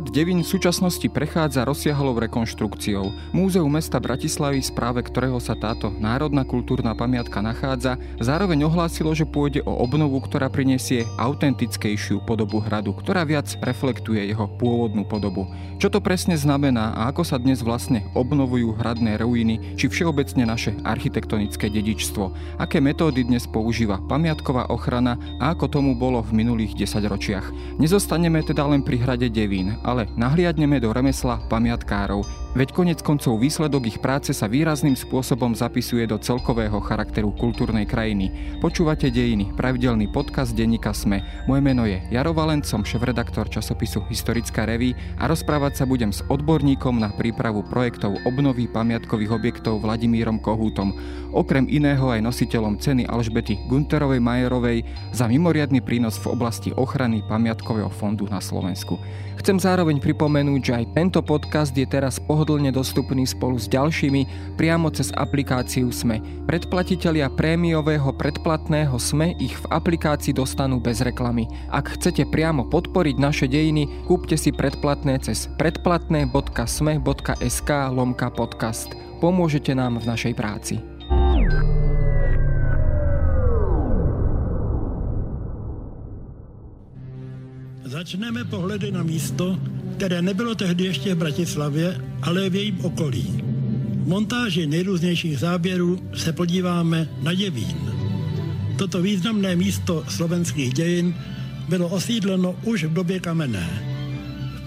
Hrad Devín v súčasnosti prechádza rozsiahlou rekonštrukciou. Múzeum mesta Bratislavy, správe ktorého sa táto národná kultúrna pamiatka nachádza, zároveň ohlásilo, že pôjde o obnovu, ktorá prinesie autentickejšiu podobu hradu, ktorá viac reflektuje jeho pôvodnú podobu. Čo to presne znamená a ako sa dnes vlastne obnovujú hradné ruiny, či všeobecne naše architektonické dedičstvo, aké metódy dnes používa pamiatková ochrana a ako tomu bolo v minulých desaťročiach. Nezostaneme teda len pri hrade Devín, ale nahliadneme do remesla pamiatkárov, Veď konec koncov výsledok ich práce sa výrazným spôsobom zapisuje do celkového charakteru kultúrnej krajiny. Počúvate Dejiny, pravidelný podcast denníka SME. Moje meno je Jaro Valent, som šéf-redaktor časopisu Historická reví a rozprávať sa budem s odborníkom na prípravu projektov obnovy pamiatkových objektov Vladimírom Kohútom. Okrem iného aj nositeľom ceny Alžbety Gunterovej Majerovej za mimoriadny prínos v oblasti ochrany pamiatkového fondu na Slovensku. Chcem zároveň pripomenúť, že aj tento podcast je teraz pohodlne dostupný spolu s ďalšími priamo cez aplikáciu SME. Predplatitelia prémiového predplatného SME ich v aplikácii dostanú bez reklamy. Ak chcete priamo podporiť naše dejiny, kúpte si predplatné cez predplatné.sme.sk lomka podcast. Pomôžete nám v našej práci. Začneme pohledy na místo, které nebylo tehdy ještě v Bratislavě, ale v jejím okolí. V montáži nejrůznějších záběrů se podíváme na Děvín. Toto významné místo slovenských dějin bylo osídleno už v době kamenné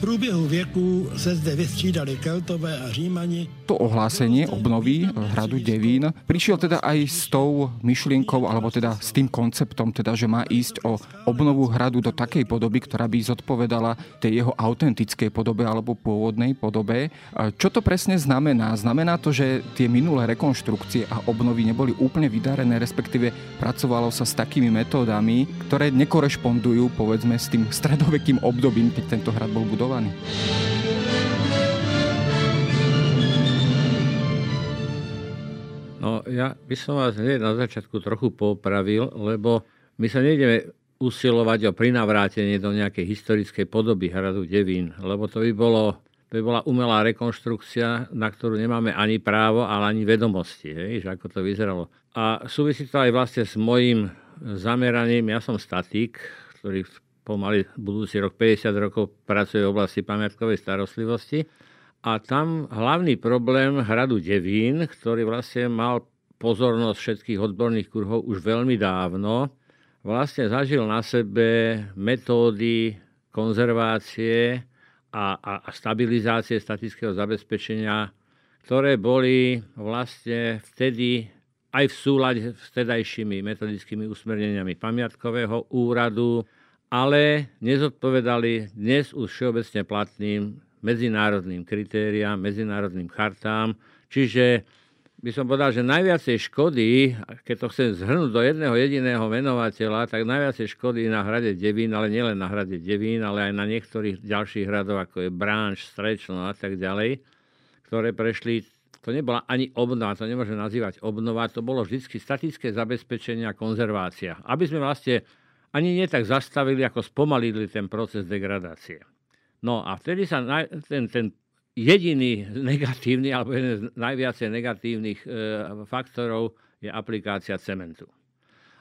průběhu věků se zde vystřídali Keltové a Římani. To ohlásenie obnovy hradu Devín prišiel teda aj s tou myšlienkou, alebo teda s tým konceptom, teda, že má ísť o obnovu hradu do takej podoby, ktorá by zodpovedala tej jeho autentickej podobe alebo pôvodnej podobe. Čo to presne znamená? Znamená to, že tie minulé rekonštrukcie a obnovy neboli úplne vydarené, respektíve pracovalo sa s takými metódami, ktoré nekorešpondujú povedzme s tým stredovekým obdobím, keď tento hrad bol budovaný ja by som vás hneď na začiatku trochu popravil, lebo my sa nejdeme usilovať o prinavrátenie do nejakej historickej podoby hradu Devín, lebo to by, bolo, to by bola umelá rekonštrukcia, na ktorú nemáme ani právo, ale ani vedomosti, hej, že ako to vyzeralo. A súvisí to aj vlastne s mojím zameraním. Ja som statik, ktorý pomaly budúci rok 50 rokov pracuje v oblasti pamiatkovej starostlivosti. A tam hlavný problém hradu Devín, ktorý vlastne mal pozornosť všetkých odborných kruhov už veľmi dávno, vlastne zažil na sebe metódy konzervácie a, a, a stabilizácie statického zabezpečenia, ktoré boli vlastne vtedy aj v súlade s tedajšími metodickými usmerneniami pamiatkového úradu, ale nezodpovedali dnes už všeobecne platným medzinárodným kritériám, medzinárodným chartám. Čiže by som povedal, že najviacej škody, keď to chcem zhrnúť do jedného jediného menovateľa, tak najviacej škody na hrade Devín, ale nielen na hrade Devín, ale aj na niektorých ďalších hradoch, ako je Bránč, Strečno a tak ďalej, ktoré prešli to nebola ani obnova, to nemôžeme nazývať obnova, to bolo vždy statické zabezpečenie a konzervácia. Aby sme vlastne ani nie tak zastavili, ako spomalili ten proces degradácie. No a vtedy sa ten, ten jediný negatívny, alebo jeden z najviacej negatívnych e, faktorov je aplikácia cementu.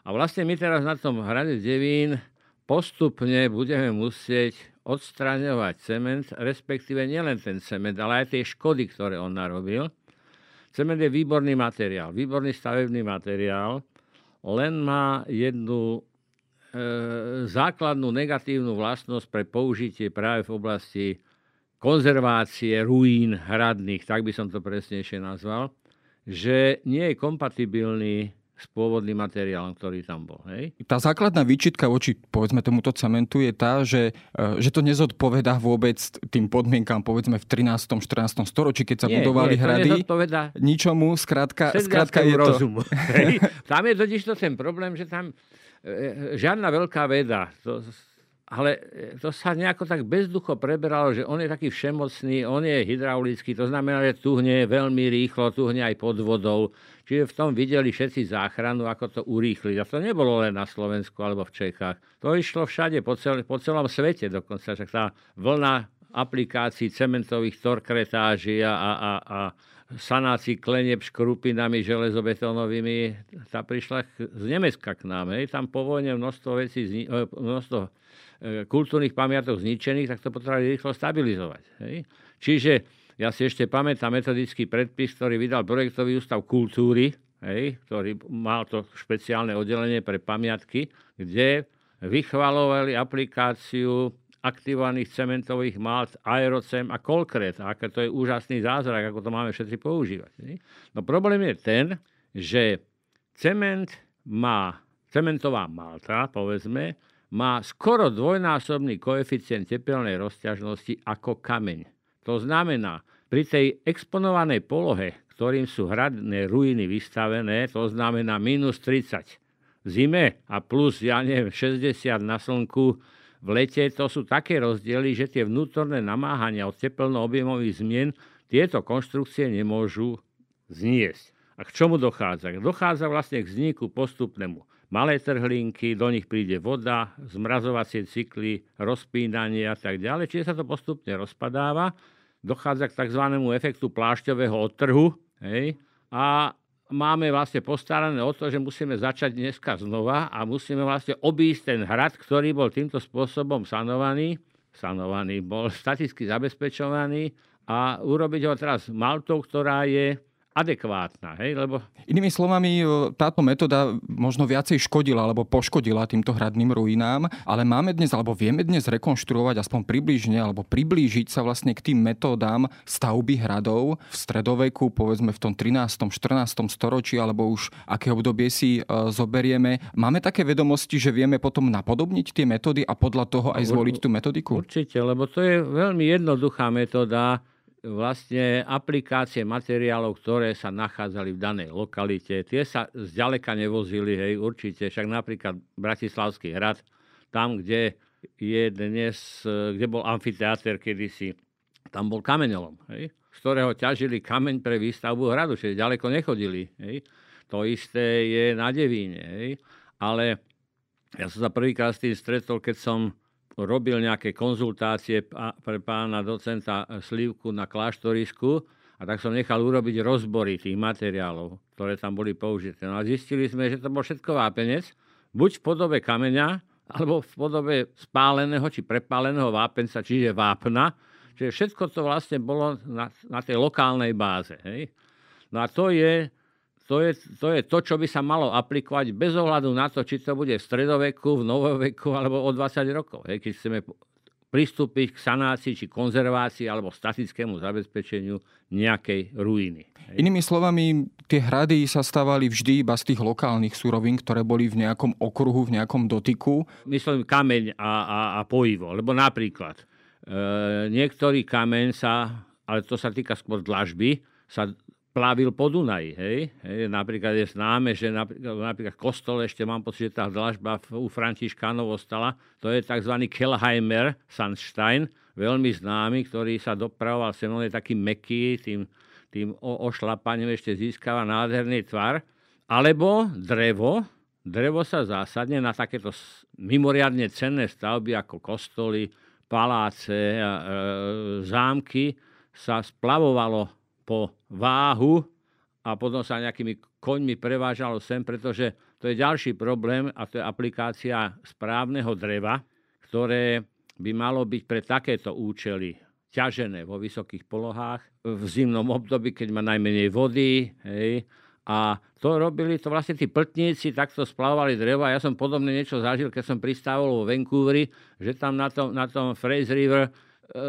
A vlastne my teraz na tom hrade Devín postupne budeme musieť odstraňovať cement, respektíve nielen ten cement, ale aj tie škody, ktoré on narobil. Cement je výborný materiál, výborný stavebný materiál, len má jednu E, základnú negatívnu vlastnosť pre použitie práve v oblasti konzervácie ruín hradných, tak by som to presnejšie nazval, že nie je kompatibilný s pôvodným materiálom, ktorý tam bol. Hej? Tá základná výčitka voči povedzme tomuto cementu je tá, že, e, že to nezodpovedá vôbec tým podmienkám povedzme v 13. 14. storočí, keď sa nie, budovali nie, hrady. Ničomu, skrátka, skrátka je rozumu. to... Hej? Tam je totiž to ten problém, že tam E, žiadna veľká veda. To, ale to sa nejako tak bezducho preberalo, že on je taký všemocný, on je hydraulický, to znamená, že tuhne veľmi rýchlo, tuhne aj pod vodou. Čiže v tom videli všetci záchranu, ako to urýchliť. A to nebolo len na Slovensku alebo v Čechách. To išlo všade, po, cel, po celom svete dokonca. Však tá vlna aplikácií cementových torkretáží a, a, a, a sanácii klenieb škrupinami železobetónovými, tá prišla z Nemecka k nám. Hej. Tam po vojne množstvo vecí, e, množstvo e, kultúrnych pamiatok zničených, tak to potrebovali rýchlo stabilizovať. Hej. Čiže ja si ešte pamätám metodický predpis, ktorý vydal projektový ústav kultúry, hej, ktorý mal to špeciálne oddelenie pre pamiatky, kde vychvalovali aplikáciu aktivovaných cementových malt Aerocem a Kolkret. A to je úžasný zázrak, ako to máme všetci používať. No problém je ten, že cement má, cementová malta, povedzme, má skoro dvojnásobný koeficient tepelnej rozťažnosti ako kameň. To znamená, pri tej exponovanej polohe, ktorým sú hradné ruiny vystavené, to znamená minus 30 v zime a plus, ja neviem, 60 na slnku, v lete to sú také rozdiely, že tie vnútorné namáhania od teplno-objemových zmien tieto konštrukcie nemôžu zniesť. A k čomu dochádza? Dochádza vlastne k vzniku postupnému. Malé trhlinky, do nich príde voda, zmrazovacie cykly, rozpínanie a tak ďalej. Čiže sa to postupne rozpadáva, dochádza k tzv. efektu plášťového odtrhu hej, a máme vlastne postarané o to, že musíme začať dneska znova a musíme vlastne obísť ten hrad, ktorý bol týmto spôsobom sanovaný, sanovaný, bol staticky zabezpečovaný a urobiť ho teraz Maltou, ktorá je adekvátna. Hej? Lebo... Inými slovami, táto metóda možno viacej škodila alebo poškodila týmto hradným ruinám, ale máme dnes, alebo vieme dnes rekonštruovať aspoň približne, alebo priblížiť sa vlastne k tým metódám stavby hradov v stredoveku, povedzme v tom 13. 14. storočí, alebo už aké obdobie si e, zoberieme. Máme také vedomosti, že vieme potom napodobniť tie metódy a podľa toho aj zvoliť tú metodiku? Určite, lebo to je veľmi jednoduchá metóda vlastne aplikácie materiálov, ktoré sa nachádzali v danej lokalite. Tie sa zďaleka nevozili, hej, určite. Však napríklad Bratislavský hrad, tam, kde je dnes, kde bol amfiteáter kedysi, tam bol kameňolom, hej, z ktorého ťažili kameň pre výstavbu hradu, čiže ďaleko nechodili. Hej. To isté je na Devíne. Hej. Ale ja som sa prvýkrát s tým stretol, keď som robil nejaké konzultácie pre pána docenta Slivku na kláštorisku a tak som nechal urobiť rozbory tých materiálov, ktoré tam boli použité. No a zistili sme, že to bol všetko vápenec, buď v podobe kameňa, alebo v podobe spáleného či prepáleného vápenca, čiže vápna. Čiže všetko to vlastne bolo na, na tej lokálnej báze. Hej? No a to je to je, to je to, čo by sa malo aplikovať bez ohľadu na to, či to bude v stredoveku, v novoveku alebo o 20 rokov. Hej, keď chceme pristúpiť k sanácii či konzervácii alebo statickému zabezpečeniu nejakej ruiny. Hej. Inými slovami, tie hrady sa stávali vždy iba z tých lokálnych surovín, ktoré boli v nejakom okruhu, v nejakom dotyku. Myslím kameň a, a, a pojivo. Lebo napríklad e, niektorý kameň sa, ale to sa týka skôr dlažby, sa plavil po Dunaji. Hej? Hej, napríklad je známe, že napríklad, napríklad kostol, ešte mám pocit, že tá dlažba u Františkánov ostala, to je tzv. Kelheimer Sandstein, veľmi známy, ktorý sa dopravoval sem, on je taký meký, tým, tým ošlapaním ešte získava nádherný tvar. Alebo drevo, drevo sa zásadne na takéto mimoriadne cenné stavby ako kostoly, paláce, e, zámky sa splavovalo po váhu a potom sa nejakými koňmi prevážalo sem, pretože to je ďalší problém a to je aplikácia správneho dreva, ktoré by malo byť pre takéto účely ťažené vo vysokých polohách v zimnom období, keď má najmenej vody. Hej, a to robili, to vlastne tí pltníci takto splavovali dreva. Ja som podobne niečo zažil, keď som pristával vo Vancouveri, že tam na tom, na tom Fraser River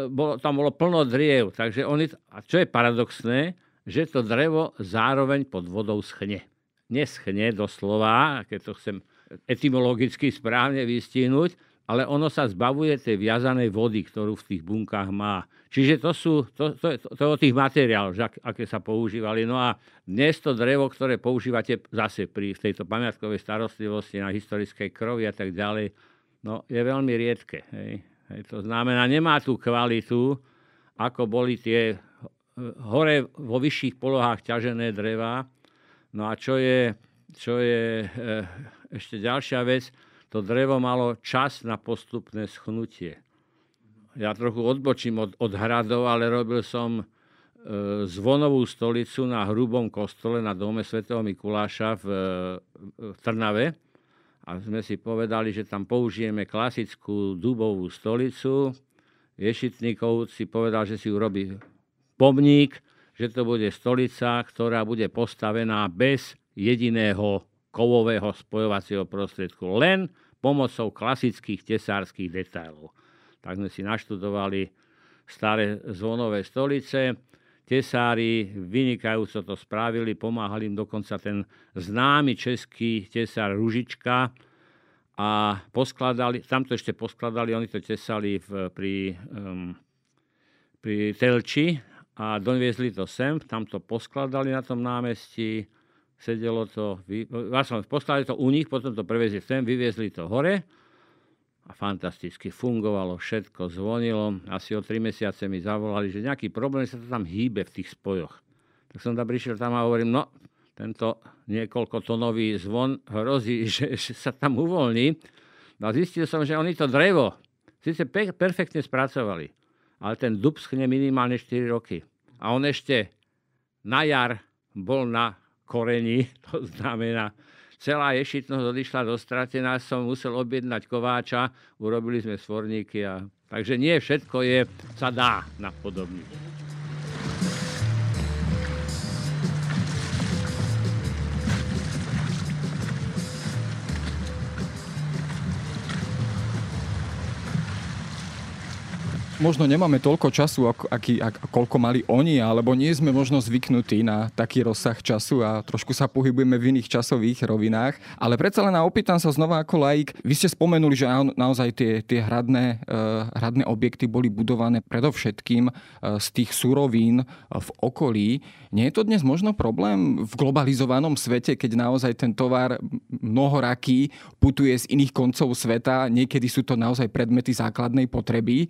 bolo, tam bolo plno driev. Takže oni, a čo je paradoxné, že to drevo zároveň pod vodou schne. Neschne doslova, keď to chcem etymologicky správne vystihnúť, ale ono sa zbavuje tej viazanej vody, ktorú v tých bunkách má. Čiže to sú to, to, to, to o tých materiáloch, aké sa používali. No a dnes to drevo, ktoré používate zase pri tejto pamiatkovej starostlivosti na historickej krovi a tak ďalej, no je veľmi riedke. Hej. To znamená, nemá tú kvalitu, ako boli tie hore vo vyšších polohách ťažené dreva. No a čo je, čo je e, ešte ďalšia vec, to drevo malo čas na postupné schnutie. ja trochu odbočím od, od hradov, ale robil som e, zvonovú stolicu na hrubom kostole na dome svätého Mikuláša v, v Trnave. A sme si povedali, že tam použijeme klasickú dubovú stolicu. Ješitníkov si povedal, že si urobí pomník, že to bude stolica, ktorá bude postavená bez jediného kovového spojovacieho prostriedku. Len pomocou klasických tesárskych detailov. Tak sme si naštudovali staré zvonové stolice. Tesári vynikajúco to spravili, pomáhali im dokonca ten známy český tesár Ružička a poskladali, tam to ešte poskladali, oni to tesali v, pri, um, pri Telči a doviezli to sem, tam to poskladali na tom námestí, sedelo to, vlastne poslali to u nich, potom to prevezli sem, vyviezli to hore a fantasticky fungovalo, všetko zvonilo. Asi o tri mesiace mi zavolali, že nejaký problém sa to tam hýbe v tých spojoch. Tak som tam prišiel tam a hovorím, no, tento niekoľko tonový zvon hrozí, že, že sa tam uvoľní. No a zistil som, že oni to drevo síce pe- perfektne spracovali, ale ten dub schne minimálne 4 roky. A on ešte na jar bol na korení, to znamená, celá ješitnosť odišla do stratená, som musel objednať kováča, urobili sme svorníky a takže nie všetko je, sa dá napodobniť. Možno nemáme toľko času, ako, aký, ak, koľko mali oni, alebo nie sme možno zvyknutí na taký rozsah času a trošku sa pohybujeme v iných časových rovinách. Ale predsa len opýtam sa znova ako laik. Vy ste spomenuli, že naozaj tie, tie hradné, uh, hradné objekty boli budované predovšetkým uh, z tých surovín uh, v okolí. Nie je to dnes možno problém v globalizovanom svete, keď naozaj ten tovar mnohoraký putuje z iných koncov sveta, niekedy sú to naozaj predmety základnej potreby.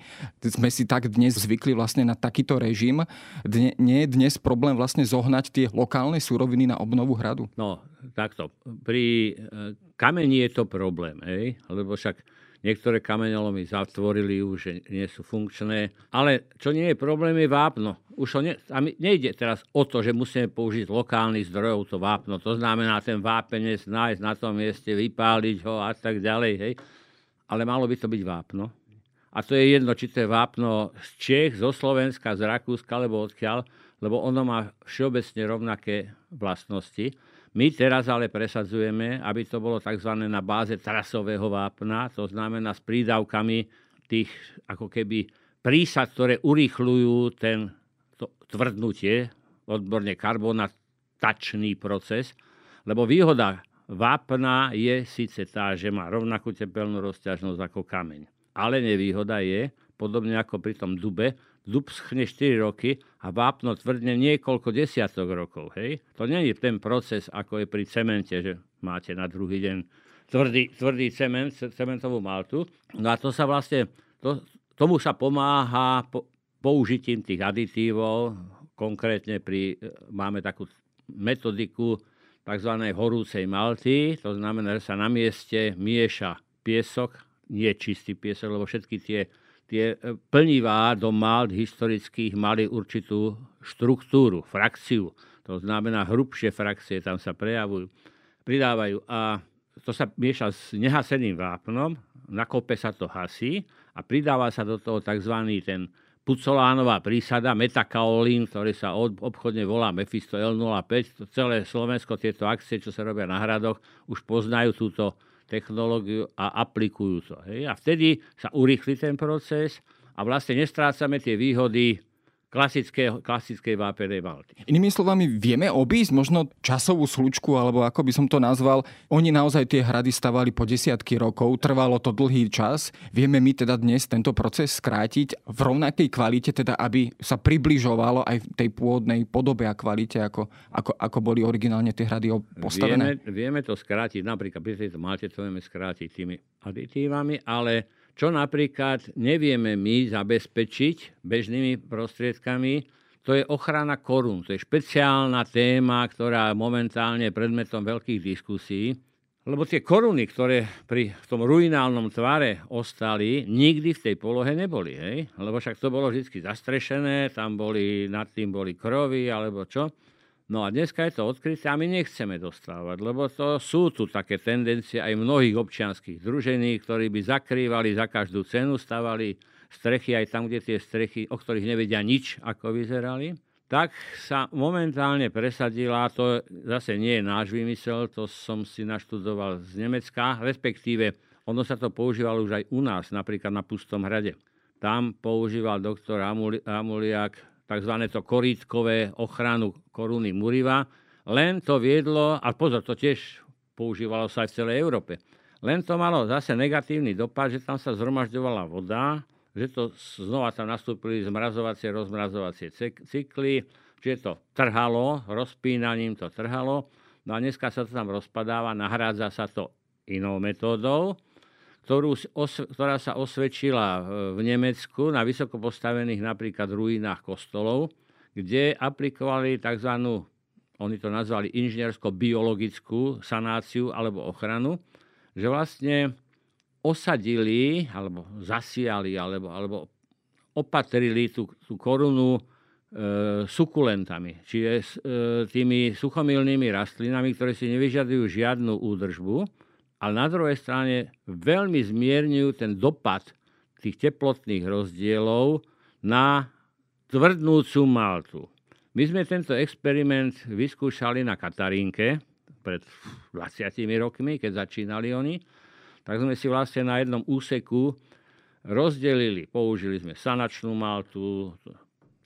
Sme si tak dnes zvykli vlastne na takýto režim. Dne, nie je dnes problém vlastne zohnať tie lokálne súroviny na obnovu hradu? No, takto. Pri e, kameni je to problém, hej? lebo však niektoré kameňolomy zatvorili už, že nie sú funkčné. Ale čo nie je problém, je vápno. Už ne, a nejde teraz o to, že musíme použiť lokálnych zdrojov to vápno. To znamená ten vápenec nájsť na tom mieste, vypáliť ho a tak ďalej. Hej? Ale malo by to byť vápno a to je jedno, či to je vápno z Čech, zo Slovenska, z Rakúska, alebo odkiaľ, lebo ono má všeobecne rovnaké vlastnosti. My teraz ale presadzujeme, aby to bolo tzv. na báze trasového vápna, to znamená s prídavkami tých ako keby prísad, ktoré urýchľujú ten to tvrdnutie, odborne karbonatačný proces, lebo výhoda vápna je síce tá, že má rovnakú tepelnú rozťažnosť ako kameň ale nevýhoda je, podobne ako pri tom dube, dub schne 4 roky a vápno tvrdne niekoľko desiatok rokov. Hej? To nie je ten proces, ako je pri cemente, že máte na druhý deň tvrdý, tvrdý cement, cementovú maltu. No a to sa vlastne, to, tomu sa pomáha po, použitím tých aditívov, konkrétne pri, máme takú metodiku tzv. horúcej malty, to znamená, že sa na mieste mieša piesok nie čistý piesok, lebo všetky tie, tie e, plnivá do malt historických mali určitú štruktúru, frakciu. To znamená, hrubšie frakcie tam sa prejavujú, pridávajú. A to sa mieša s nehaseným vápnom, na kope sa to hasí a pridáva sa do toho tzv. ten pucolánová prísada, metakaolín, ktorý sa obchodne volá Mephisto L05. To celé Slovensko, tieto akcie, čo sa robia na hradoch, už poznajú túto technológiu a aplikujú to. Hej? A vtedy sa urýchli ten proces a vlastne nestrácame tie výhody klasické, klasickej vápenej malty. Inými slovami, vieme obísť možno časovú slučku, alebo ako by som to nazval. Oni naozaj tie hrady stavali po desiatky rokov, trvalo to dlhý čas. Vieme my teda dnes tento proces skrátiť v rovnakej kvalite, teda aby sa približovalo aj v tej pôvodnej podobe a kvalite, ako, ako, ako boli originálne tie hrady postavené? Vieme, vieme to skrátiť, napríklad pri tejto malte to vieme skrátiť tými aditívami, ale čo napríklad nevieme my zabezpečiť bežnými prostriedkami, to je ochrana korún. To je špeciálna téma, ktorá momentálne je predmetom veľkých diskusí, Lebo tie koruny, ktoré pri tom ruinálnom tvare ostali, nikdy v tej polohe neboli. Hej? Lebo však to bolo vždy zastrešené, tam boli, nad tým boli krovy alebo čo. No a dneska je to odkryté a my nechceme dostávať, lebo to sú tu také tendencie aj mnohých občianských združení, ktorí by zakrývali za každú cenu, stavali strechy aj tam, kde tie strechy, o ktorých nevedia nič, ako vyzerali tak sa momentálne presadila, to zase nie je náš vymysel, to som si naštudoval z Nemecka, respektíve ono sa to používalo už aj u nás, napríklad na Pustom hrade. Tam používal doktor Amuliak tzv. to korítkové ochranu koruny Muriva, len to viedlo, a pozor, to tiež používalo sa aj v celej Európe, len to malo zase negatívny dopad, že tam sa zhromažďovala voda že to znova tam nastúpili zmrazovacie, rozmrazovacie cykly, že to trhalo, rozpínaním to trhalo. No a dneska sa to tam rozpadáva, nahrádza sa to inou metódou, ktorú, ktorá sa osvedčila v Nemecku na vysoko postavených napríklad ruinách kostolov, kde aplikovali tzv. oni to nazvali inžiniersko-biologickú sanáciu alebo ochranu, že vlastne osadili, alebo zasiali, alebo, alebo opatrili tú, tú korunu e, sukulentami, čiže e, tými suchomilnými rastlinami, ktoré si nevyžadujú žiadnu údržbu, ale na druhej strane veľmi zmierňujú ten dopad tých teplotných rozdielov na tvrdnúcu maltu. My sme tento experiment vyskúšali na Katarínke pred 20 rokmi, keď začínali oni tak sme si vlastne na jednom úseku rozdelili, použili sme sanačnú maltu,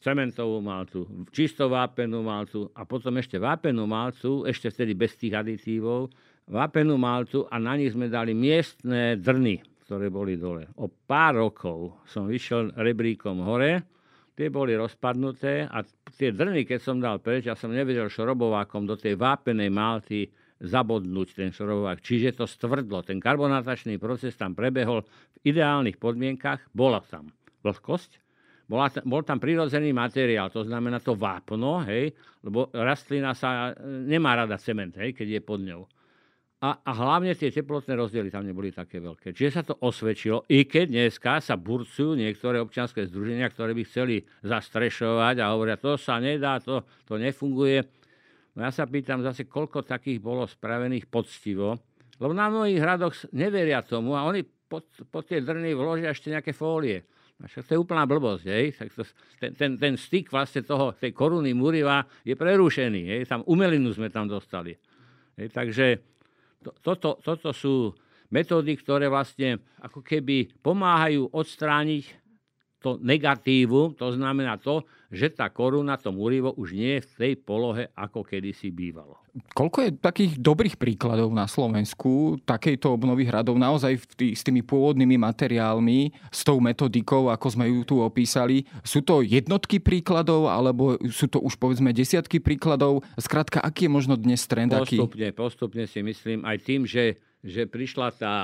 cementovú maltu, čisto vápenú maltu a potom ešte vápenú maltu, ešte vtedy bez tých aditívov, vápenú maltu a na nich sme dali miestne drny, ktoré boli dole. O pár rokov som vyšiel rebríkom hore, tie boli rozpadnuté a tie drny, keď som dal preč, ja som nevedel šrobovákom do tej vápenej malty zabodnúť ten šrobovák. Čiže to stvrdlo. Ten karbonátačný proces tam prebehol v ideálnych podmienkach. Bola tam vlhkosť, bola, bol tam prirodzený materiál, to znamená to vápno, hej, lebo rastlina sa nemá rada cement, hej, keď je pod ňou. A, a hlavne tie teplotné rozdiely tam neboli také veľké. Čiže sa to osvedčilo, i keď dneska sa burcujú niektoré občianské združenia, ktoré by chceli zastrešovať a hovoria, to sa nedá, to, to nefunguje. No ja sa pýtam zase, koľko takých bolo spravených poctivo, lebo na mnohých hradoch neveria tomu a oni pod, pod tie drny vložia ešte nejaké fólie. A však to je úplná blbosť. Hej? Tak to, ten, ten, ten styk vlastne toho, tej koruny Muriva je prerušený. Hej? Tam umelinu sme tam dostali. Hej? Takže toto, toto sú metódy, ktoré vlastne ako keby pomáhajú odstrániť to negatívu, to znamená to, že tá koruna, to múrivo už nie je v tej polohe, ako kedysi bývalo. Koľko je takých dobrých príkladov na Slovensku takejto obnovy hradov naozaj tý, s tými pôvodnými materiálmi, s tou metodikou, ako sme ju tu opísali? Sú to jednotky príkladov, alebo sú to už povedzme desiatky príkladov? Skrátka, aký je možno dnes trend? Postupne, aký? postupne si myslím aj tým, že, že prišla tá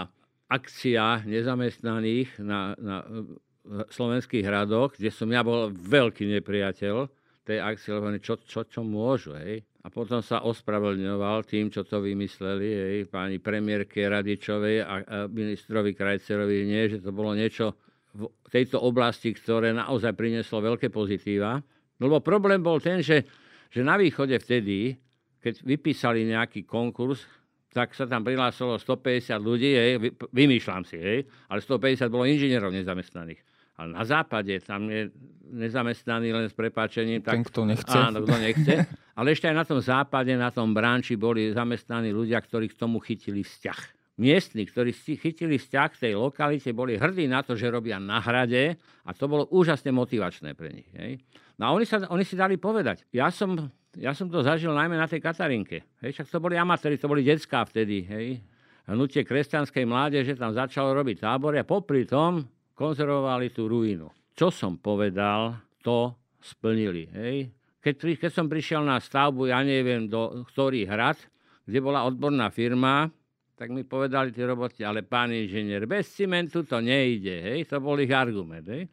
akcia nezamestnaných na, na slovenských hradoch, kde som ja bol veľký nepriateľ tej akcie, lebo čo, čo, čo môžu, hej. A potom sa ospravedlňoval tým, čo to vymysleli, hej, pani premiérke Radičovej a, a ministrovi Krajcerovi, nie, že to bolo niečo v tejto oblasti, ktoré naozaj prinieslo veľké pozitíva. No lebo problém bol ten, že, že na východe vtedy, keď vypísali nejaký konkurs, tak sa tam prihlásilo 150 ľudí, hej, vymýšľam si, hej, ale 150 bolo inžinierov nezamestnaných. Ale na západe tam je nezamestnaný len s prepáčením. Ten, tak, kto nechce. Áno, kto nechce. Ale ešte aj na tom západe, na tom branči boli zamestnaní ľudia, ktorí k tomu chytili vzťah. Miestni, ktorí chytili vzťah k tej lokalite, boli hrdí na to, že robia na hrade a to bolo úžasne motivačné pre nich. Hej. No a oni, sa, oni si dali povedať. Ja som, ja som to zažil najmä na tej Katarinke. Hej, však to boli amatéri, to boli detská vtedy. Hej. Hnutie kresťanskej mládeže tam začalo robiť tábory a popri tom konzervovali tú ruinu. Čo som povedal, to splnili. Hej. Keď, keď som prišiel na stavbu, ja neviem, do ktorý hrad, kde bola odborná firma, tak mi povedali tie roboti, ale pán inžinier, bez cimentu to nejde. Hej. To bol ich argument. Hej.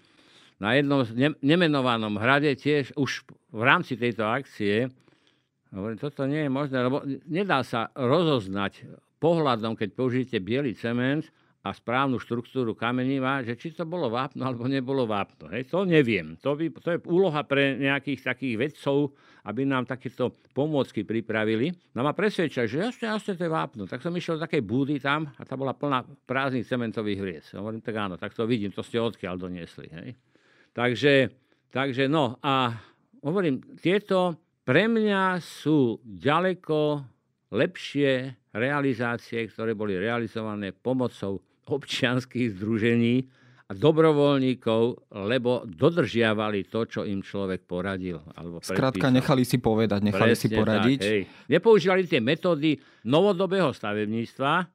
Na jednom ne- nemenovanom hrade tiež už v rámci tejto akcie, hovorím, toto nie je možné, lebo nedá sa rozoznať pohľadom, keď použijete biely cement, a správnu štruktúru kameniva, že či to bolo vápno alebo nebolo vápno. Hej, to neviem. To, by, to je úloha pre nejakých takých vedcov, aby nám takéto pomôcky pripravili. No ma presvedčia, že jasne, jasne to je vápno. Tak som išiel do takej búdy tam a tá bola plná prázdnych cementových hriec. Hovorím, tak áno, tak to vidím, to ste odkiaľ doniesli. Hej. Takže, takže no a hovorím, tieto pre mňa sú ďaleko lepšie realizácie, ktoré boli realizované pomocou občianských združení a dobrovoľníkov, lebo dodržiavali to, čo im človek poradil. Alebo Skrátka, nechali si povedať, nechali Presne si poradiť. Tak, hej. Nepoužívali tie metódy novodobého stavebníctva,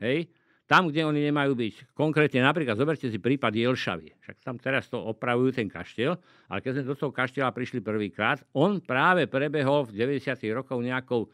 hej, tam, kde oni nemajú byť. Konkrétne napríklad, zoberte si prípad Jelšavy. Však tam teraz to opravujú ten kaštiel, ale keď sme do toho kaštieľa prišli prvýkrát, on práve prebehol v 90. rokoch nejakou,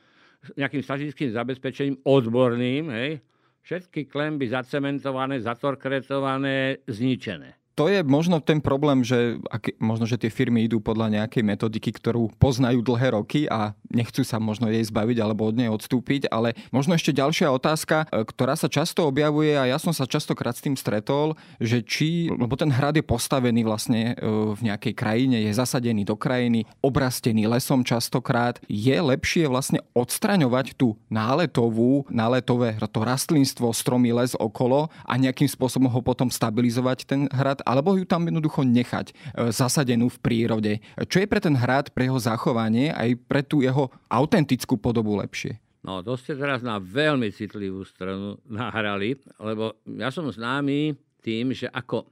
nejakým statickým zabezpečením odborným, hej, všetky klemby zacementované, zatorkretované, zničené to je možno ten problém, že ak, možno, že tie firmy idú podľa nejakej metodiky, ktorú poznajú dlhé roky a nechcú sa možno jej zbaviť alebo od nej odstúpiť, ale možno ešte ďalšia otázka, e, ktorá sa často objavuje a ja som sa častokrát s tým stretol, že či, lebo ten hrad je postavený vlastne e, v nejakej krajine, je zasadený do krajiny, obrastený lesom častokrát, je lepšie vlastne odstraňovať tú náletovú, náletové to rastlinstvo, stromy, les okolo a nejakým spôsobom ho potom stabilizovať ten hrad alebo ju tam jednoducho nechať e, zasadenú v prírode. Čo je pre ten hrad, pre jeho zachovanie aj pre tú jeho autentickú podobu lepšie? No, to ste teraz na veľmi citlivú stranu nahrali, lebo ja som známy tým, že ako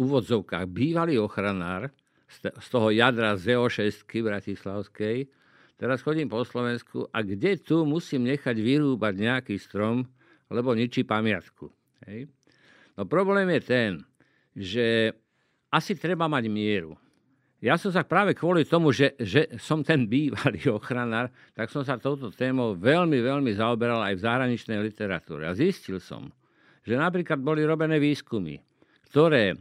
úvodzovkách bývalý ochranár z toho jadra ZO6 Bratislavskej, teraz chodím po Slovensku a kde tu musím nechať vyrúbať nejaký strom, lebo ničí pamiatku. Hej. No problém je ten, že asi treba mať mieru. Ja som sa práve kvôli tomu, že, že som ten bývalý ochranár, tak som sa touto témou veľmi, veľmi zaoberal aj v zahraničnej literatúre. A zistil som, že napríklad boli robené výskumy, ktoré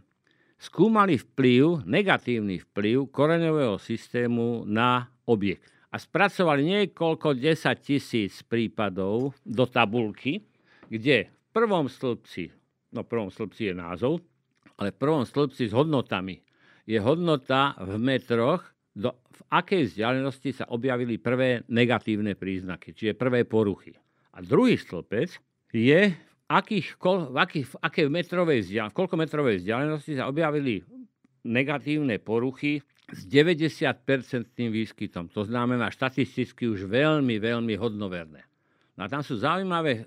skúmali vplyv, negatívny vplyv koreňového systému na objekt. A spracovali niekoľko desať tisíc prípadov do tabulky, kde v prvom stĺpci, no prvom stĺpci je názov, ale v prvom stĺpci s hodnotami je hodnota v metroch, do, v akej vzdialenosti sa objavili prvé negatívne príznaky, čiže prvé poruchy. A druhý stĺpec je, v, akých, v, akých, v akej metrovej vzdialenosti, v koľko metrovej vzdialenosti sa objavili negatívne poruchy s 90-percentným výskytom. To znamená štatisticky už veľmi, veľmi hodnoverné. No a tam sú zaujímavé e, e,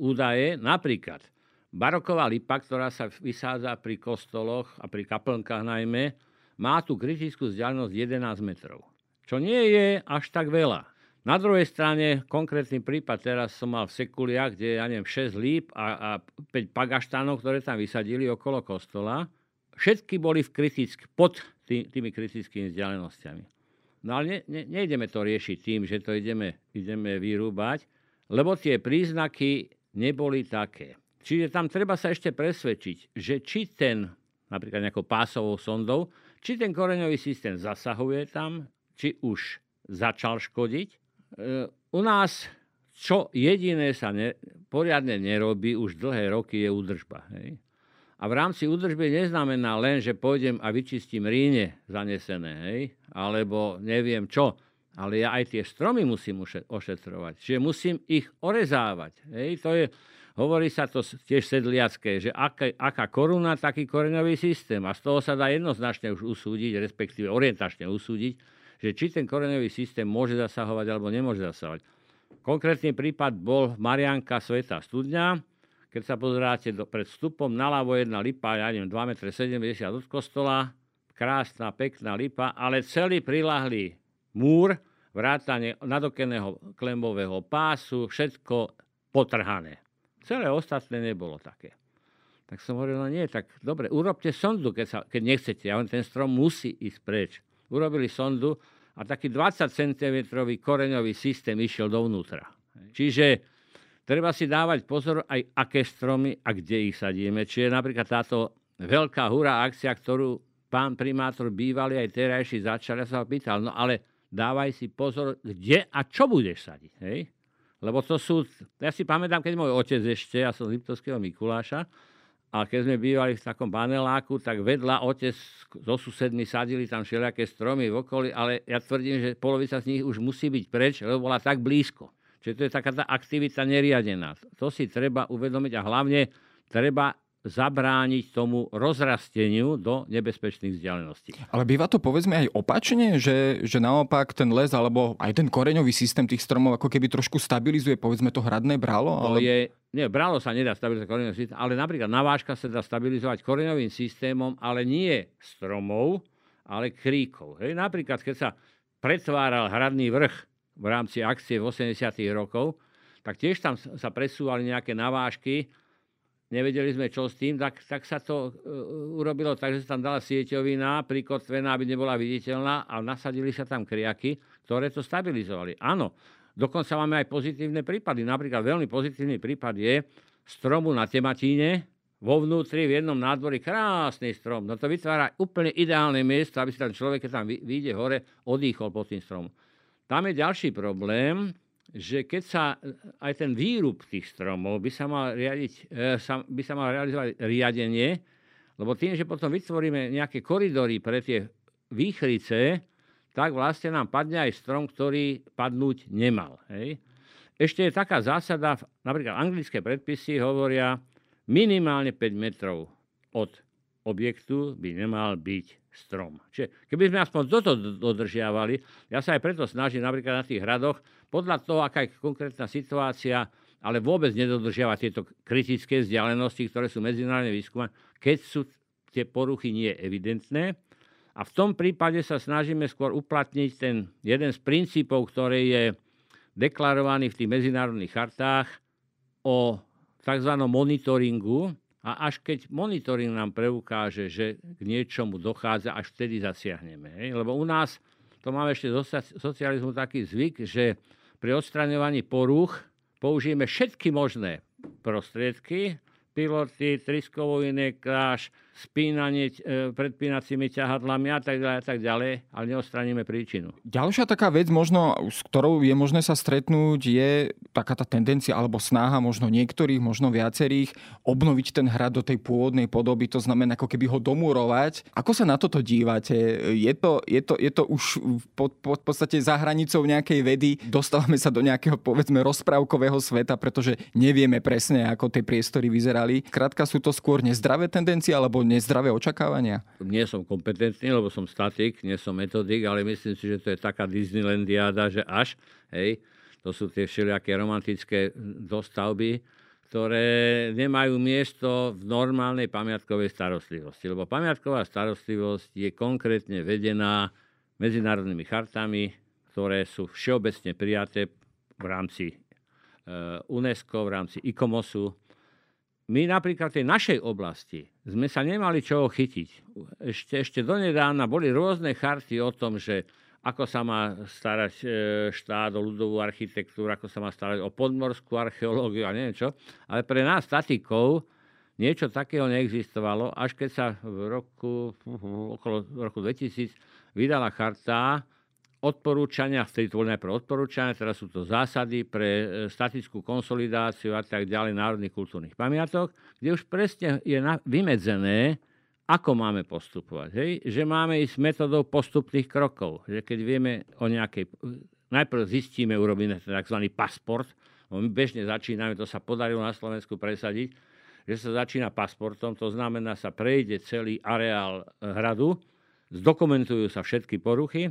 údaje, napríklad Baroková lipa, ktorá sa vysádza pri kostoloch a pri kaplnkách najmä, má tú kritickú vzdialenosť 11 metrov. Čo nie je až tak veľa. Na druhej strane, konkrétny prípad, teraz som mal v Sekuliach, kde ja neviem, 6 líp a, a 5 pagaštánov, ktoré tam vysadili okolo kostola. Všetky boli v kritick, pod tý, tými kritickými vzdialenosťami. No ale ne, ne, nejdeme to riešiť tým, že to ideme, ideme vyrúbať, lebo tie príznaky neboli také. Čiže tam treba sa ešte presvedčiť, že či ten, napríklad nejakou pásovou sondou, či ten koreňový systém zasahuje tam, či už začal škodiť. E, u nás čo jediné sa ne, poriadne nerobí už dlhé roky je údržba. Hej? A v rámci údržby neznamená len, že pôjdem a vyčistím ríne zanesené, hej? alebo neviem čo, ale ja aj tie stromy musím ošetrovať. Čiže musím ich orezávať. Hej? To je, Hovorí sa to tiež sedliacké, že aká, aká koruna, taký koreňový systém. A z toho sa dá jednoznačne už usúdiť, respektíve orientačne usúdiť, že či ten koreňový systém môže zasahovať alebo nemôže zasahovať. Konkrétny prípad bol Marianka Sveta Studňa. Keď sa pozeráte do, pred vstupom, naľavo jedna lipa, ja neviem, 2,70 m od kostola, krásna, pekná lipa, ale celý prilahlý múr, vrátane nadokeného klembového pásu, všetko potrhané. Celé ostatné nebolo také. Tak som hovoril, no nie, tak dobre, urobte sondu, keď, sa, keď nechcete. A on ten strom musí ísť preč. Urobili sondu a taký 20 cm koreňový systém išiel dovnútra. Čiže treba si dávať pozor aj, aké stromy a kde ich sadíme. Čiže napríklad táto veľká hurá akcia, ktorú pán primátor bývalý aj terajší začal, ja sa ho pýtal, no ale dávaj si pozor, kde a čo budeš sadiť. Hej? Lebo to sú, ja si pamätám, keď môj otec ešte, ja som z Liptovského Mikuláša, a keď sme bývali v takom paneláku, tak vedľa otec so susedmi sadili tam všelijaké stromy v okolí, ale ja tvrdím, že polovica z nich už musí byť preč, lebo bola tak blízko. Čiže to je taká tá aktivita neriadená. To si treba uvedomiť a hlavne treba zabrániť tomu rozrasteniu do nebezpečných vzdialeností. Ale býva to povedzme aj opačne, že, že naopak ten les alebo aj ten koreňový systém tých stromov ako keby trošku stabilizuje povedzme to hradné bralo? To ale... je, nie, bralo sa nedá stabilizovať koreňovým systémom, ale napríklad navážka sa dá stabilizovať koreňovým systémom, ale nie stromov, ale kríkov. Hej? Napríklad, keď sa pretváral hradný vrch v rámci akcie v 80. rokov, tak tiež tam sa presúvali nejaké navážky, nevedeli sme čo s tým, tak, tak sa to uh, urobilo tak, že sa tam dala sieťovina prikotvená, aby nebola viditeľná a nasadili sa tam kriaky, ktoré to stabilizovali. Áno, dokonca máme aj pozitívne prípady. Napríklad veľmi pozitívny prípad je stromu na Tematíne, vo vnútri v jednom nádvorí krásny strom. No to vytvára úplne ideálne miesto, aby si tam človek, keď tam vyjde hore, odýchol pod tým stromom. Tam je ďalší problém, že keď sa aj ten výrub tých stromov by sa mal, riadiť, e, by sa mal realizovať riadenie, lebo tým, že potom vytvoríme nejaké koridory pre tie výchrice, tak vlastne nám padne aj strom, ktorý padnúť nemal. Hej. Ešte je taká zásada, napríklad anglické predpisy hovoria, minimálne 5 metrov od objektu by nemal byť strom. Čiže keby sme aspoň toto dodržiavali, ja sa aj preto snažím napríklad na tých hradoch, podľa toho, aká je konkrétna situácia, ale vôbec nedodržiavať tieto kritické vzdialenosti, ktoré sú medzinárodne výskúmané, keď sú tie poruchy nie evidentné. A v tom prípade sa snažíme skôr uplatniť ten jeden z princípov, ktorý je deklarovaný v tých medzinárodných chartách o tzv. monitoringu, a až keď monitoring nám preukáže, že k niečomu dochádza, až vtedy zasiahneme. Hej? Lebo u nás, to máme ešte zo socializmu taký zvyk, že pri odstraňovaní porúch použijeme všetky možné prostriedky, piloty, triskový kráš, spínanie e, predpínacími ťahadlami a tak ďalej a tak ďalej, ale neostraníme príčinu. Ďalšia taká vec, možno, s ktorou je možné sa stretnúť, je taká tá tendencia alebo snaha možno niektorých, možno viacerých obnoviť ten hrad do tej pôvodnej podoby, to znamená ako keby ho domurovať. Ako sa na toto dívate? Je to, je to, je to už v pod, podstate za hranicou nejakej vedy? Dostávame sa do nejakého povedzme rozprávkového sveta, pretože nevieme presne, ako tie priestory vyzerali. Krátka sú to skôr nezdravé tendencie alebo nezdravé očakávania? Nie som kompetentný, lebo som statik, nie som metodik, ale myslím si, že to je taká Disneylandiáda, že až, hej, to sú tie všelijaké romantické dostavby, ktoré nemajú miesto v normálnej pamiatkovej starostlivosti. Lebo pamiatková starostlivosť je konkrétne vedená medzinárodnými chartami, ktoré sú všeobecne prijaté v rámci eh, UNESCO, v rámci ICOMOSu, my napríklad v tej našej oblasti sme sa nemali čoho chytiť. Ešte, ešte donedávna boli rôzne charty o tom, že ako sa má starať e, štát o ľudovú architektúru, ako sa má starať o podmorskú archeológiu a neviem čo. Ale pre nás statikov niečo takého neexistovalo, až keď sa v roku, okolo roku 2000 vydala charta, odporúčania, vtedy to boli najprv odporúčania, teraz sú to zásady pre e, statickú konsolidáciu a tak ďalej národných kultúrnych pamiatok, kde už presne je vymedzené, ako máme postupovať. Hej? Že máme ísť metodou postupných krokov. Že keď vieme o nejakej... Najprv zistíme, urobíme tzv. pasport. My bežne začíname, to sa podarilo na Slovensku presadiť, že sa začína pasportom, to znamená, sa prejde celý areál hradu, zdokumentujú sa všetky poruchy,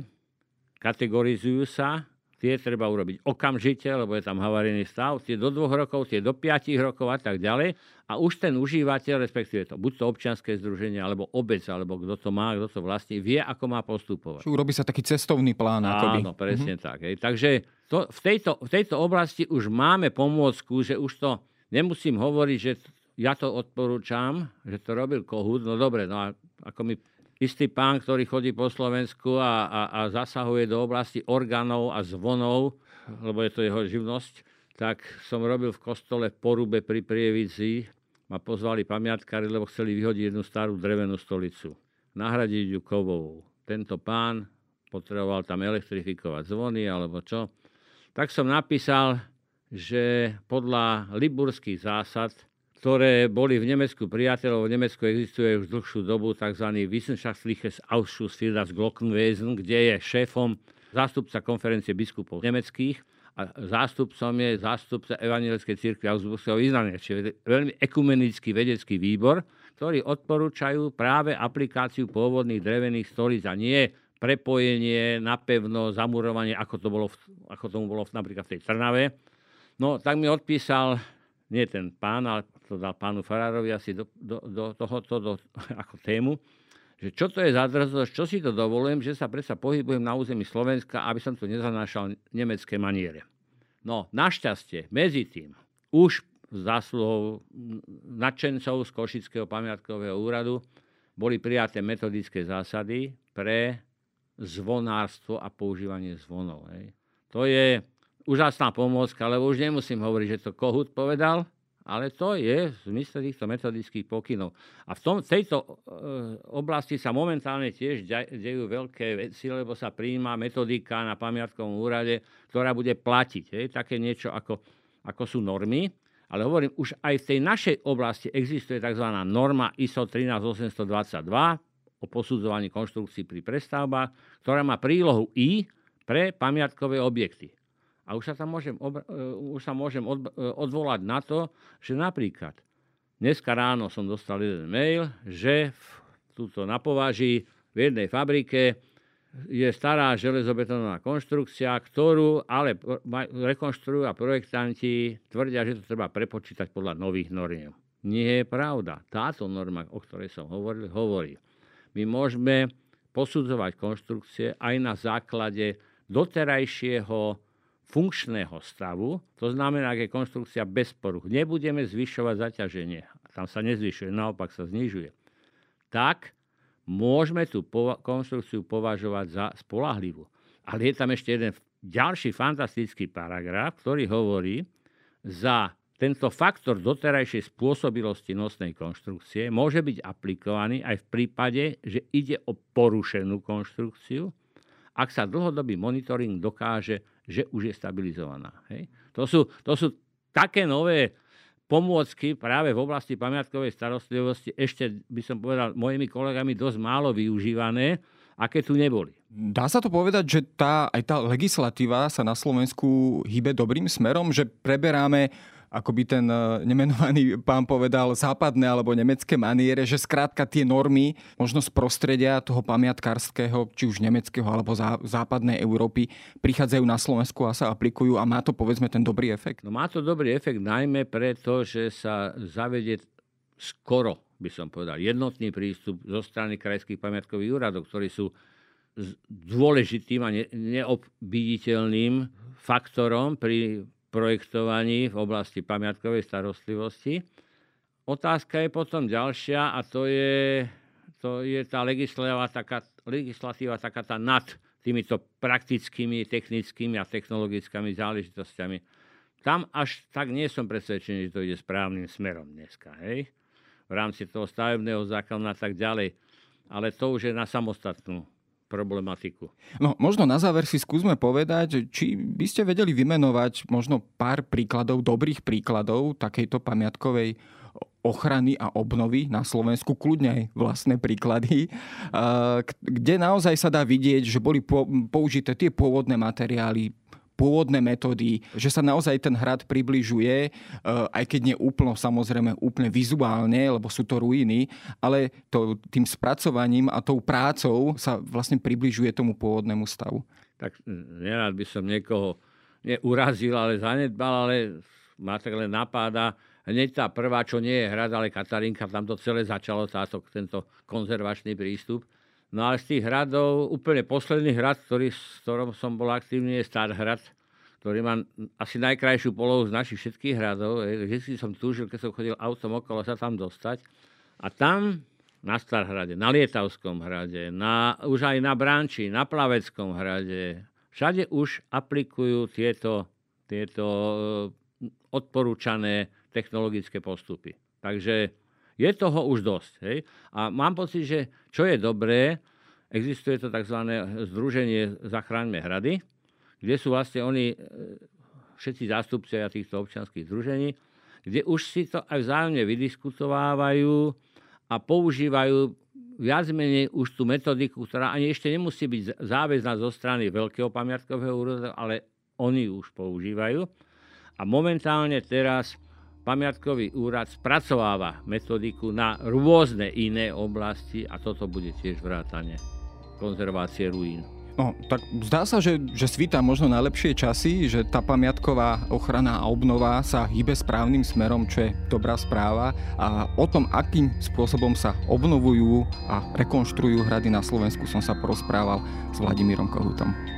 kategorizujú sa, tie treba urobiť okamžite, lebo je tam havarijný stav, tie do dvoch rokov, tie do piatich rokov a tak ďalej. A už ten užívateľ, respektíve to, buď to občianské združenie, alebo obec, alebo kto to má, kto to vlastní, vie, ako má postupovať. Čiže urobí sa taký cestovný plán. Akoby. Áno, presne mm-hmm. tak. Hej. Takže to, v, tejto, v tejto oblasti už máme pomôcku, že už to nemusím hovoriť, že ja to odporúčam, že to robil Kohut, no dobre, no a ako mi istý pán, ktorý chodí po Slovensku a, a, a zasahuje do oblasti orgánov a zvonov, lebo je to jeho živnosť, tak som robil v kostole v Porube pri Prievici. Ma pozvali pamiatkári, lebo chceli vyhodiť jednu starú drevenú stolicu. Nahradiť ju kovovou. Tento pán potreboval tam elektrifikovať zvony alebo čo. Tak som napísal, že podľa liburských zásad, ktoré boli v Nemecku priateľov, v Nemecku existuje už dlhšiu dobu tzv. Wissenschaftliches Ausschuss für das Glockenwesen, kde je šéfom zástupca konferencie biskupov nemeckých a zástupcom je zástupca Evangelickej církvy Augsburského Izraela, čiže veľmi ekumenický vedecký výbor, ktorí odporúčajú práve aplikáciu pôvodných drevených stolíc a nie prepojenie, napevno, zamurovanie, ako, to bolo, ako tomu bolo napríklad v tej Trnave. No, tak mi odpísal, nie ten pán, ale to dal pánu Farárovi asi do, do, do tohoto do, ako tému, že čo to je za drzosť, čo si to dovolujem, že sa predsa pohybujem na území Slovenska, aby som tu nezanášal nemecké maniere. No, našťastie, medzi tým, už zásluhou nadšencov z Košického pamiatkového úradu boli prijaté metodické zásady pre zvonárstvo a používanie zvonov. Hej. To je úžasná pomôcka, lebo už nemusím hovoriť, že to Kohut povedal, ale to je v zmysle týchto metodických pokynov. A v tom, tejto e, oblasti sa momentálne tiež dejú veľké veci, lebo sa prijíma metodika na pamiatkovom úrade, ktorá bude platiť. Je, také niečo ako, ako sú normy. Ale hovorím, už aj v tej našej oblasti existuje tzv. norma ISO 13822 o posudzovaní konštrukcií pri prestavbách, ktorá má prílohu I pre pamiatkové objekty. A už sa tam môžem, e, už sa môžem od- e, odvolať na to, že napríklad dneska ráno som dostal jeden mail, že v, túto na považí v jednej fabrike je stará železobetónová konštrukcia, ktorú ale rekonštruujú a projektanti tvrdia, že to treba prepočítať podľa nových noriem. Nie je pravda. Táto norma, o ktorej som hovoril, hovorí. My môžeme posudzovať konštrukcie aj na základe doterajšieho funkčného stavu, to znamená, ak je konštrukcia bez poruch, nebudeme zvyšovať zaťaženie, tam sa nezvyšuje, naopak sa znižuje, tak môžeme tú konštrukciu považovať za spolahlivú. Ale je tam ešte jeden ďalší fantastický paragraf, ktorý hovorí, za tento faktor doterajšej spôsobilosti nosnej konštrukcie môže byť aplikovaný aj v prípade, že ide o porušenú konštrukciu, ak sa dlhodobý monitoring dokáže že už je stabilizovaná. Hej. To, sú, to sú také nové pomôcky práve v oblasti pamiatkovej starostlivosti, ešte by som povedal mojimi kolegami dosť málo využívané, aké tu neboli. Dá sa to povedať, že tá, aj tá legislatíva sa na Slovensku hýbe dobrým smerom, že preberáme ako by ten e, nemenovaný pán povedal, západné alebo nemecké maniere, že skrátka tie normy, možno z prostredia toho pamiatkárskeho, či už nemeckého alebo západnej Európy, prichádzajú na Slovensku a sa aplikujú a má to povedzme ten dobrý efekt? No má to dobrý efekt najmä preto, že sa zavedie skoro, by som povedal, jednotný prístup zo strany krajských pamiatkových úradov, ktorí sú dôležitým a neobviditeľným faktorom pri projektovaní v oblasti pamiatkovej starostlivosti. Otázka je potom ďalšia a to je, to je tá legislatíva taká, legislatíva taká tá nad týmito praktickými, technickými a technologickými záležitostiami. Tam až tak nie som presvedčený, že to ide správnym smerom dneska. Hej? V rámci toho stavebného zákona a tak ďalej. Ale to už je na samostatnú problematiku. No, možno na záver si skúsme povedať, či by ste vedeli vymenovať možno pár príkladov, dobrých príkladov takejto pamiatkovej ochrany a obnovy na Slovensku, kľudne aj vlastné príklady, kde naozaj sa dá vidieť, že boli použité tie pôvodné materiály, pôvodné metódy, že sa naozaj ten hrad približuje, eh, aj keď nie úplno, samozrejme, úplne vizuálne, lebo sú to ruiny, ale to, tým spracovaním a tou prácou sa vlastne približuje tomu pôvodnému stavu. Tak nerad by som niekoho neurazil, ale zanedbal, ale ma tak len napáda, hneď tá prvá, čo nie je hrad, ale Katarinka, tam to celé začalo, táto, tento konzervačný prístup. No ale z tých hradov, úplne posledný hrad, ktorý, s ktorom som bol aktívny, je Starhrad, ktorý má asi najkrajšiu polohu z našich všetkých hradov. Vždy som túžil, keď som chodil autom okolo, sa tam dostať. A tam na Starhrade, na Lietavskom hrade, na, už aj na Branči, na Plaveckom hrade, všade už aplikujú tieto, tieto eh, odporúčané technologické postupy. Takže je toho už dosť. Hej? A mám pocit, že čo je dobré, existuje to tzv. Združenie Zachráňme hrady, kde sú vlastne oni e, všetci zástupcovia týchto občianských združení, kde už si to aj vzájomne vydiskutovávajú a používajú viac menej už tú metodiku, ktorá ani ešte nemusí byť záväzná zo strany veľkého pamiatkového úradu, ale oni už používajú. A momentálne teraz pamiatkový úrad spracováva metodiku na rôzne iné oblasti a toto bude tiež vrátane konzervácie ruín. No, tak zdá sa, že, že svíta možno najlepšie časy, že tá pamiatková ochrana a obnova sa hýbe správnym smerom, čo je dobrá správa. A o tom, akým spôsobom sa obnovujú a rekonštruujú hrady na Slovensku, som sa porozprával s Vladimírom Kohutom.